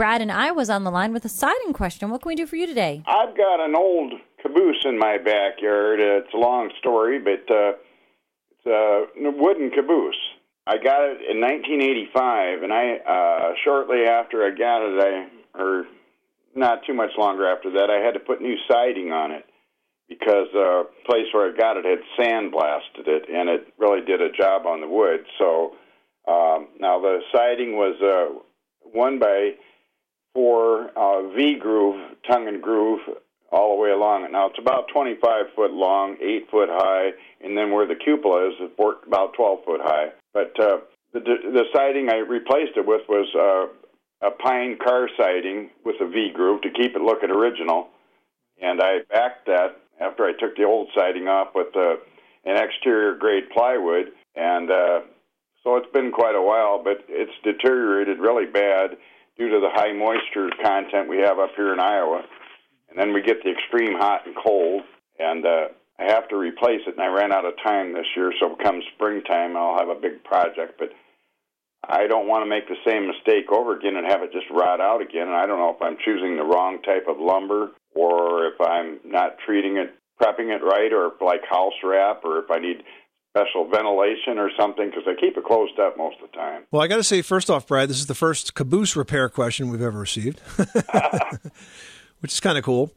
Brad and I was on the line with a siding question. What can we do for you today? I've got an old caboose in my backyard. It's a long story, but uh, it's a wooden caboose. I got it in 1985, and I uh, shortly after I got it, I or not too much longer after that, I had to put new siding on it because the uh, place where I got it had sandblasted it, and it really did a job on the wood. So um, now the siding was uh, one by four uh, V groove, tongue and groove, all the way along it. Now it's about 25 foot long, eight foot high, and then where the cupola is, it's about 12 foot high. But uh, the the siding I replaced it with was uh, a pine car siding with a V groove to keep it looking original, and I backed that after I took the old siding off with uh, an exterior grade plywood, and uh, so it's been quite a while, but it's deteriorated really bad due to the high moisture content we have up here in Iowa. And then we get the extreme hot and cold, and uh, I have to replace it. And I ran out of time this year, so come springtime, I'll have a big project. But I don't want to make the same mistake over again and have it just rot out again. And I don't know if I'm choosing the wrong type of lumber or if I'm not treating it, prepping it right, or like house wrap, or if I need special ventilation or something because they keep it closed up most of the time. Well, I got to say, first off, Brad, this is the first caboose repair question we've ever received, which is kind of cool.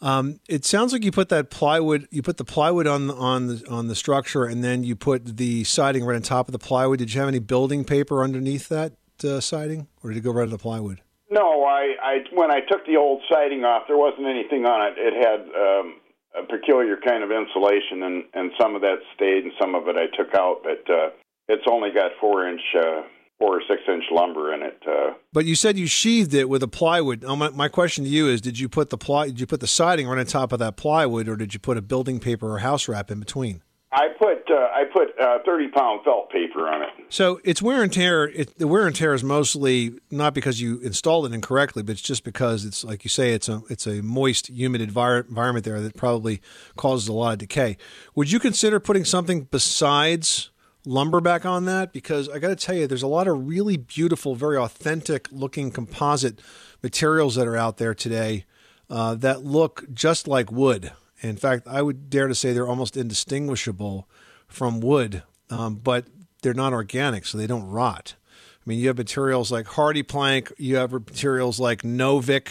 Um, it sounds like you put that plywood, you put the plywood on the, on the on the structure, and then you put the siding right on top of the plywood. Did you have any building paper underneath that uh, siding, or did it go right on the plywood? No, I, I when I took the old siding off, there wasn't anything on it. It had um, a peculiar kind of insulation, and and some of that stayed, and some of it I took out. But uh, it's only got four inch, uh, four or six inch lumber in it. Uh, but you said you sheathed it with a plywood. Now, my, my question to you is: Did you put the ply? Did you put the siding right on top of that plywood, or did you put a building paper or house wrap in between? I put uh, I put uh, thirty pound felt paper on it. So it's wear and tear. It, the wear and tear is mostly not because you installed it incorrectly, but it's just because it's like you say, it's a it's a moist, humid envir- environment there that probably causes a lot of decay. Would you consider putting something besides lumber back on that? Because I got to tell you, there's a lot of really beautiful, very authentic looking composite materials that are out there today uh, that look just like wood. In fact, I would dare to say they're almost indistinguishable from wood, um, but they're not organic, so they don't rot. I mean, you have materials like HardiePlank, you have materials like Novik,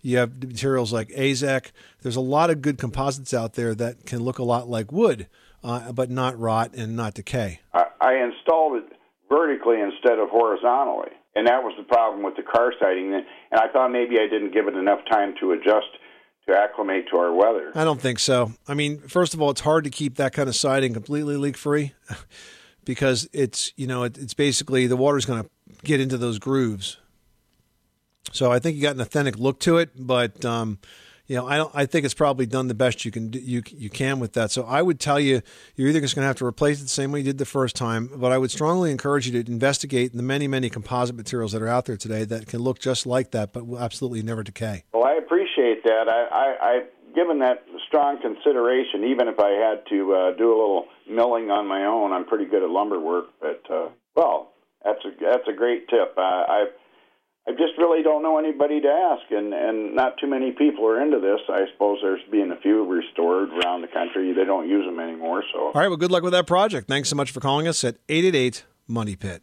you have materials like Azek. There's a lot of good composites out there that can look a lot like wood, uh, but not rot and not decay. I, I installed it vertically instead of horizontally, and that was the problem with the car siding. And I thought maybe I didn't give it enough time to adjust to acclimate to our weather. I don't think so. I mean, first of all, it's hard to keep that kind of siding completely leak free because it's you know it, it's basically the water's going to get into those grooves. So I think you got an authentic look to it, but um, you know I don't. I think it's probably done the best you can do, you you can with that. So I would tell you you're either just going to have to replace it the same way you did the first time, but I would strongly encourage you to investigate the many many composite materials that are out there today that can look just like that, but will absolutely never decay. Well, I appreciate that. I, I, I've given that strong consideration, even if I had to uh, do a little milling on my own. I'm pretty good at lumber work, but uh, well, that's a that's a great tip. Uh, I I just really don't know anybody to ask, and and not too many people are into this. I suppose there's being a few restored around the country. They don't use them anymore. So all right, well, good luck with that project. Thanks so much for calling us at eight eight eight Money Pit.